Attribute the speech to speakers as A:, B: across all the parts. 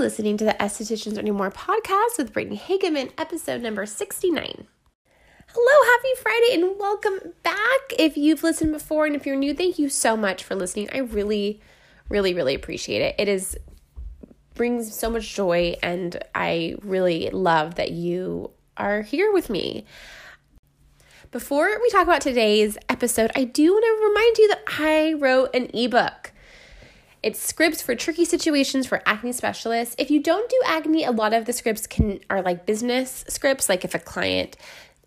A: listening to the Estheticians Earning More podcast with Brittany Hagemann, episode number 69. Hello, happy Friday, and welcome back. If you've listened before and if you're new, thank you so much for listening. I really, really, really appreciate it. It is brings so much joy, and I really love that you are here with me. Before we talk about today's episode, I do want to remind you that I wrote an ebook. It's scripts for tricky situations for acne specialists. If you don't do acne, a lot of the scripts can are like business scripts, like if a client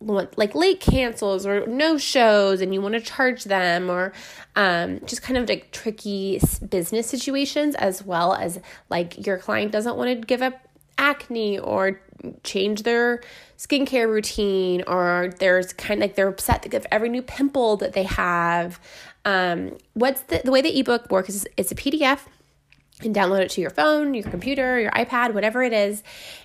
A: like late cancels or no shows and you want to charge them or um, just kind of like tricky business situations as well as like your client doesn't want to give up acne or change their skincare routine or there's kind of like they're upset of every new pimple that they have um, what's the, the way the ebook works is it's a pdf and download it to your phone, your computer, your iPad, whatever it is.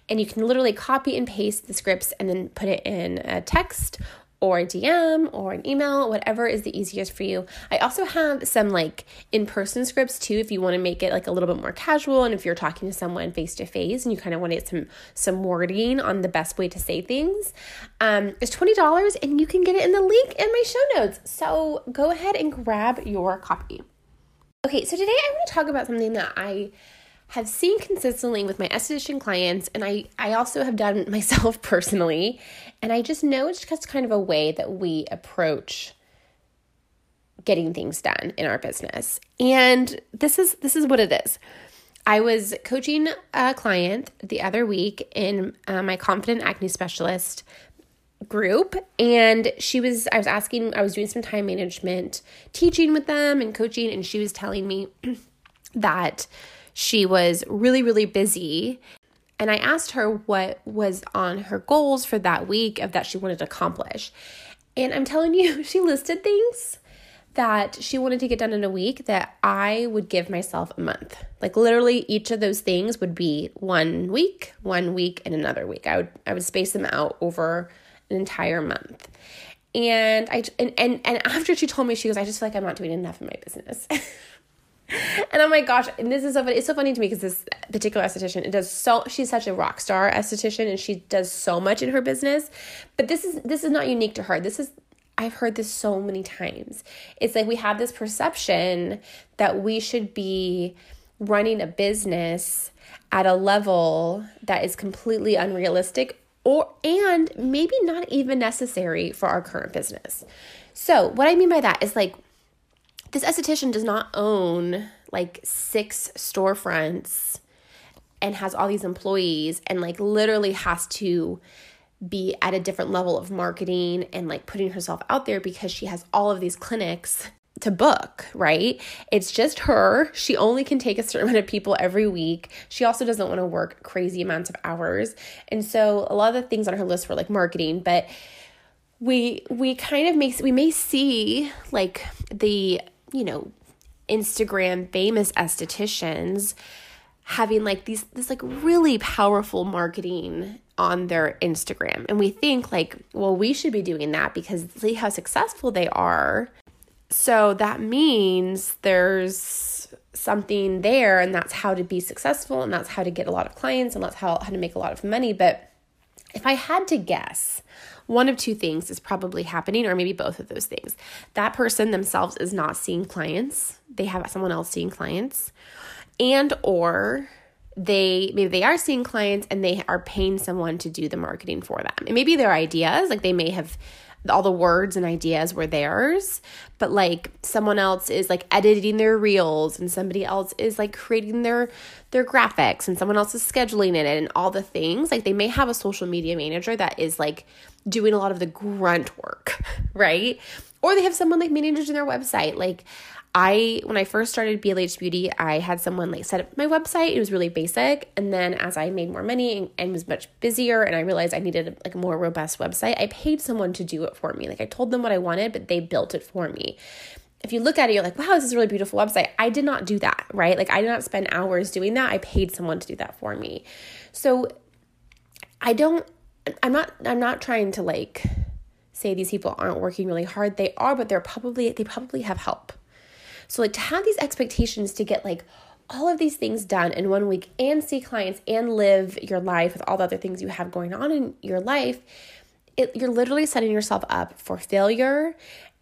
A: And you can literally copy and paste the scripts and then put it in a text or a DM or an email, whatever is the easiest for you. I also have some like in person scripts too, if you want to make it like a little bit more casual and if you're talking to someone face to face and you kind of want to get some some wording on the best way to say things. Um, it's twenty dollars and you can get it in the link in my show notes. So go ahead and grab your copy. Okay, so today I want to talk about something that I have seen consistently with my esthetician clients, and I, I also have done myself personally. And I just know it's just kind of a way that we approach getting things done in our business. And this is this is what it is. I was coaching a client the other week in uh, my confident acne specialist group and she was I was asking I was doing some time management teaching with them and coaching and she was telling me that she was really really busy and I asked her what was on her goals for that week of that she wanted to accomplish. And I'm telling you she listed things that she wanted to get done in a week that I would give myself a month. Like literally each of those things would be one week, one week and another week. I would I would space them out over an entire month. And I and and, and after she told me, she goes, I just feel like I'm not doing enough in my business. and oh my gosh, and this is so funny. It's so funny to me because this particular esthetician, it does so. She's such a rock star esthetician, and she does so much in her business. But this is this is not unique to her. This is I've heard this so many times. It's like we have this perception that we should be running a business at a level that is completely unrealistic or and maybe not even necessary for our current business. So, what I mean by that is like this esthetician does not own like six storefronts and has all these employees and like literally has to be at a different level of marketing and like putting herself out there because she has all of these clinics to book, right? It's just her. She only can take a certain amount of people every week. She also doesn't want to work crazy amounts of hours. And so a lot of the things on her list were like marketing, but we we kind of may we may see like the, you know, Instagram famous estheticians having like these this like really powerful marketing on their Instagram. And we think like, well, we should be doing that because see how successful they are so that means there's something there, and that's how to be successful, and that's how to get a lot of clients, and that's how, how to make a lot of money. But if I had to guess, one of two things is probably happening, or maybe both of those things. That person themselves is not seeing clients, they have someone else seeing clients, and or they maybe they are seeing clients and they are paying someone to do the marketing for them. And maybe their ideas, like they may have all the words and ideas were theirs, but like someone else is like editing their reels and somebody else is like creating their their graphics and someone else is scheduling it and all the things. Like they may have a social media manager that is like doing a lot of the grunt work, right? Or they have someone like managing their website. Like I when I first started BLH Beauty, I had someone like set up my website. It was really basic, and then as I made more money and, and, was much busier, and I realized I needed like a more robust website, I paid someone to do it for me. Like I told them what I wanted, but they built it for me. If you look at it, you're like, wow, this is a really beautiful website. I did not do that, right? Like I did not spend hours doing that. I paid someone to do that for me. So I don't. I'm not. I'm not trying to like say these people aren't working really hard. They are, but they're probably they probably have help so, like, to have these expectations to get like all of these things done in one week and see clients and live your life with all the other things you have going on in your life, it, you're literally setting yourself up for failure.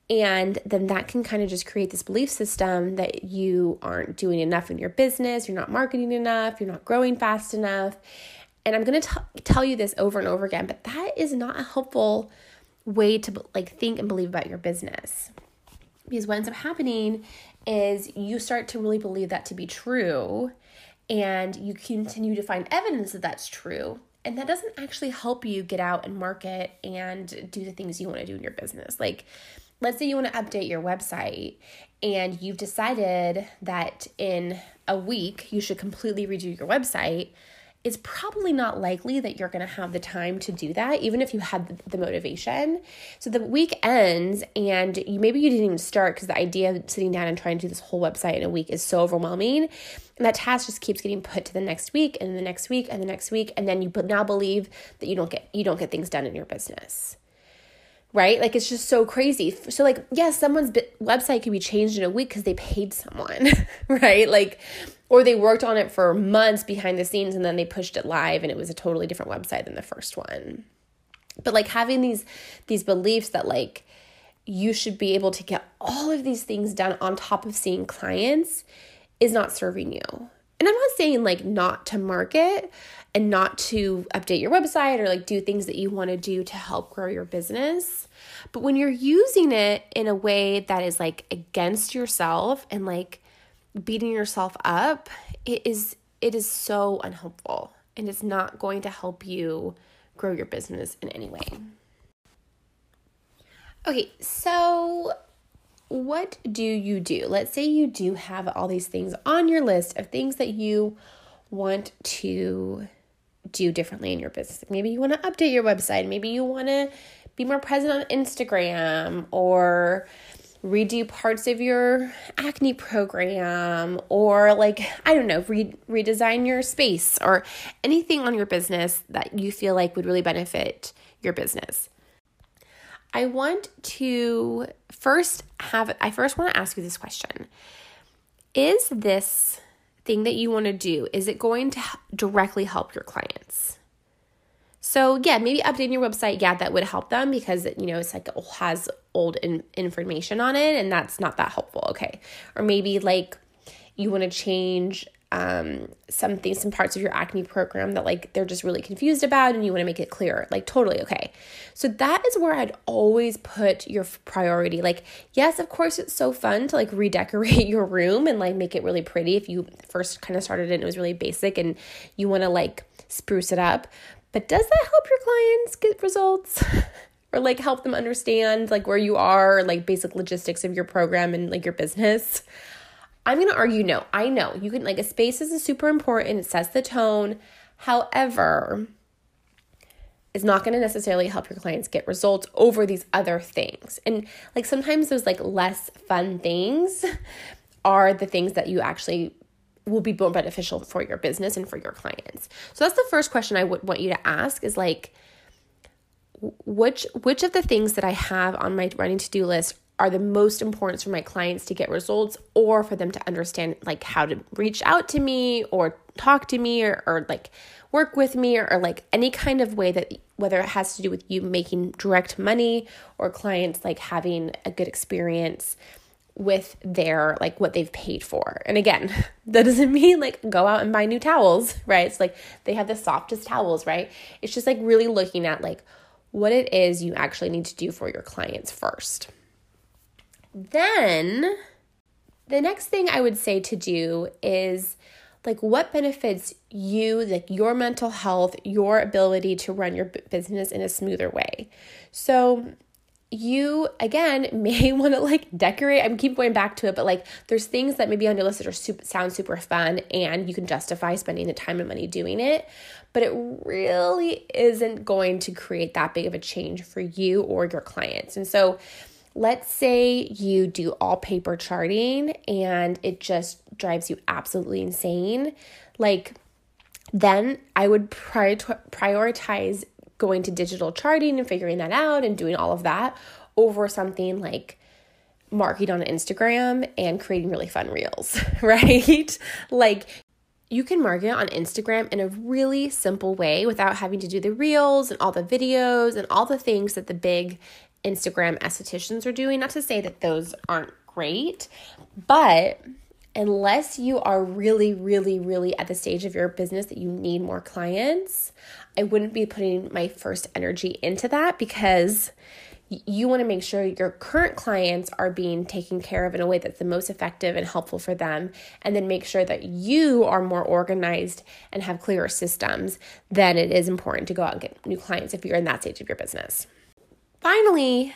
A: And then that can kind of just create this belief system that you aren't doing enough in your business, you're not marketing enough, you're not growing fast enough. And I'm going to tell you this over and over again, but that is not a helpful way to like think and believe about your business. Because what ends up happening is you start to really believe that to be true and you continue to find evidence that that's true. And that doesn't actually help you get out and market and do the things you want to do in your business. Like, let's say you want to update your website and you've decided that in a week you should completely redo your website it's probably not likely that you're going to have the time to do that, even if you had the, motivation. So the week ends, and you maybe you didn't even start because the idea of sitting down and trying to do this whole website in a week is so overwhelming, and that task just keeps getting put to the next week and the next week and the next week, and then you now believe that you don't get you don't get things done in your business right? Like it's just so crazy. So like, yes, yeah, someone's website can be changed in a week because they paid someone, right? Like, or they worked on it for months behind the scenes and then they pushed it live and it was a totally different website than the first one. But like having these these beliefs that like you should be able to get all of these things done on top of seeing clients is not serving you. And I'm not saying like not to market and not to update your website or like do things that you want to do to help grow your business. But when you're using it in a way that is like against yourself and like beating yourself up, it is it is so unhelpful and it's not going to help you grow your business in any way. Okay, so what do you do? Let's say you do have all these things on your list of things that you want to do differently in your business. Maybe you want to update your website, maybe you want to be more present on Instagram or redo parts of your acne program or like I don't know, re- redesign your space or anything on your business that you feel like would really benefit your business. I want to first have I first want to ask you this question. Is this thing that you want to do is it going to directly help your clients? So yeah, maybe updating your website, yeah, that would help them because you know it's like it has old in, information on it, and that's not that helpful. Okay, or maybe like you want to change um something some parts of your acne program that like they're just really confused about and you want to make it clear. like totally okay so that is where i'd always put your priority like yes of course it's so fun to like redecorate your room and like make it really pretty if you first kind of started it and it was really basic and you want to like spruce it up but does that help your clients get results? or like help them understand like where you are, like basic logistics of your program and like your business? I'm going to argue no. I know. You can like a space is super important. It sets the tone. However, is not going to necessarily help your clients get results over these other things. And like sometimes those like less fun things are the things that you actually will be more beneficial for your business and for your clients. So that's the first question I would want you to ask is like which which of the things that I have on my running to-do list are the most important for my clients to get results or for them to understand like how to reach out to me or talk to me or, or like work with me or, or like any kind of way that whether it has to do with you making direct money or clients like having a good experience with their like what they've paid for. And again, that doesn't mean like go out and buy new towels, right? It's like they have the softest towels, right? It's just like really looking at like what it is you actually need to do for your clients first. Then the next thing I would say to do is like what benefits you, like your mental health, your ability to run your business in a smoother way. So you again may want to like decorate. I'm keep going back to it, but like there's things that maybe on your list that are super sound super fun and you can justify spending the time and money doing it, but it really isn't going to create that big of a change for you or your clients. And so let's say you do all paper charting and it just drives you absolutely insane. Like then I would prioritize going to digital charting and figuring that out and doing all of that over something like marketing on Instagram and creating really fun reels, right? like you can market on Instagram in a really simple way without having to do the reels and all the videos and all the things that the big Instagram estheticians are doing. Not to say that those aren't great, but unless you are really, really, really at the stage of your business that you need more clients, I wouldn't be putting my first energy into that because you want to make sure your current clients are being taken care of in a way that's the most effective and helpful for them, and then make sure that you are more organized and have clearer systems, then it is important to go out and get new clients if you're in that stage of your business. Finally,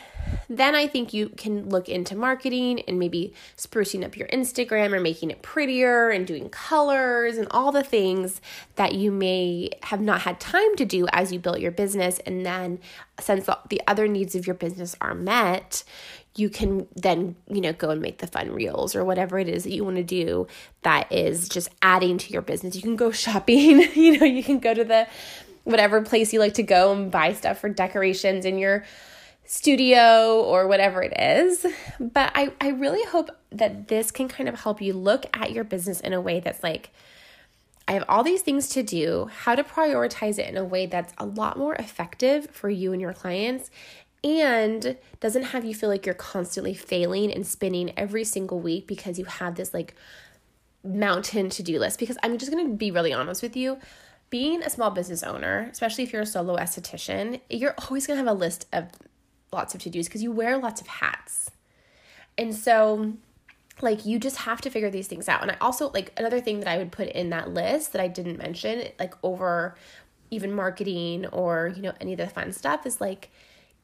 A: then I think you can look into marketing and maybe sprucing up your Instagram or making it prettier and doing colors and all the things that you may have not had time to do as you built your business. And then, since the other needs of your business are met, you can then, you know, go and make the fun reels or whatever it is that you want to do that is just adding to your business. You can go shopping, you know, you can go to the whatever place you like to go and buy stuff for decorations in your studio or whatever it is. But I, I really hope that this can kind of help you look at your business in a way that's like, I have all these things to do, how to prioritize it in a way that's a lot more effective for you and your clients and doesn't have you feel like you're constantly failing and spinning every single week because you have this like mountain to do list. Because I'm just gonna be really honest with you. Being a small business owner, especially if you're a solo esthetician, you're always gonna have a list of lots of to dos because you wear lots of hats. And so, like, you just have to figure these things out. And I also, like, another thing that I would put in that list that I didn't mention, like, over even marketing or, you know, any of the fun stuff is like,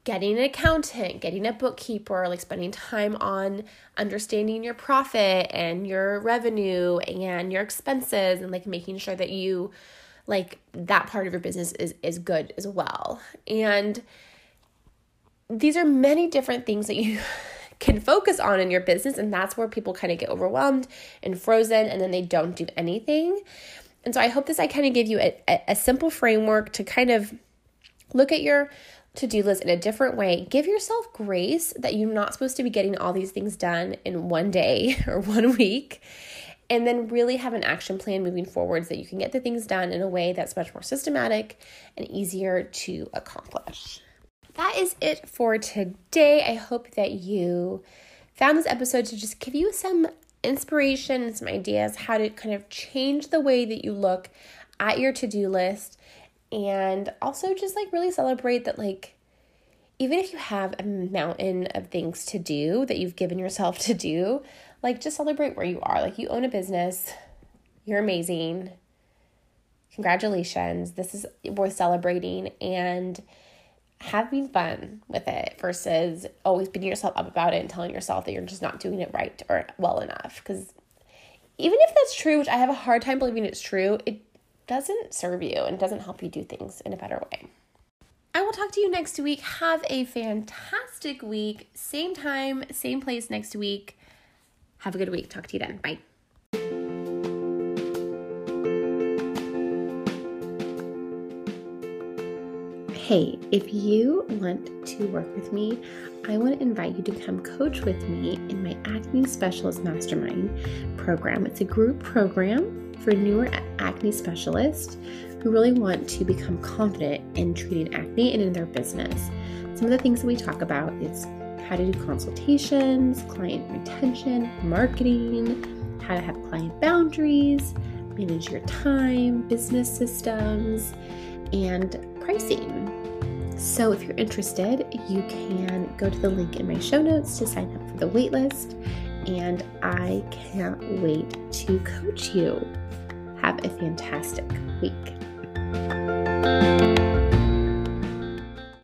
A: getting an accountant, getting a bookkeeper, like spending time on understanding your profit and your revenue and your expenses and like making sure that you like that part of your business is is good as well. And these are many different things that you can focus on in your business and that's where people kind of get overwhelmed and frozen and then they don't do anything. And so i hope this i kind of give you a, a, a simple framework to kind of look at your to-do list in a different way. Give yourself grace that you're not supposed to be getting all these things done in one day or one week and then really have an action plan moving forward so that you can get the things done in a way that's much more systematic and easier to accomplish that is it for today. I hope that you found this episode to just give you some inspiration some ideas how to kind of change the way that you look at your to-do list and also just like really celebrate that like even if you have a mountain of things to do that you've given yourself to do, like just celebrate where you are. Like you own a business, you're amazing. Congratulations. This is worth celebrating and having fun with it versus always beating yourself up about it and telling yourself that you're just not doing it right or well enough. Because even if that's true, which I have a hard time believing it's true, it doesn't serve you and doesn't help you do things in a better way. I will talk to you next week. Have a fantastic week. Same time, same place next week. Have a good week. Talk to you then. Bye. Hey, if you want to work with me, I want to invite you to come coach with me in my Acne Specialist Mastermind program. It's a group program for newer acne specialists who really want to become confident in treating acne and in their business. Some of the things that we talk about is how to do consultations, client retention, marketing, how to have client boundaries, manage your time, business systems, and pricing. So, if you're interested, you can go to the link in my show notes to sign up for the waitlist. And I can't wait to coach you. Have a fantastic week.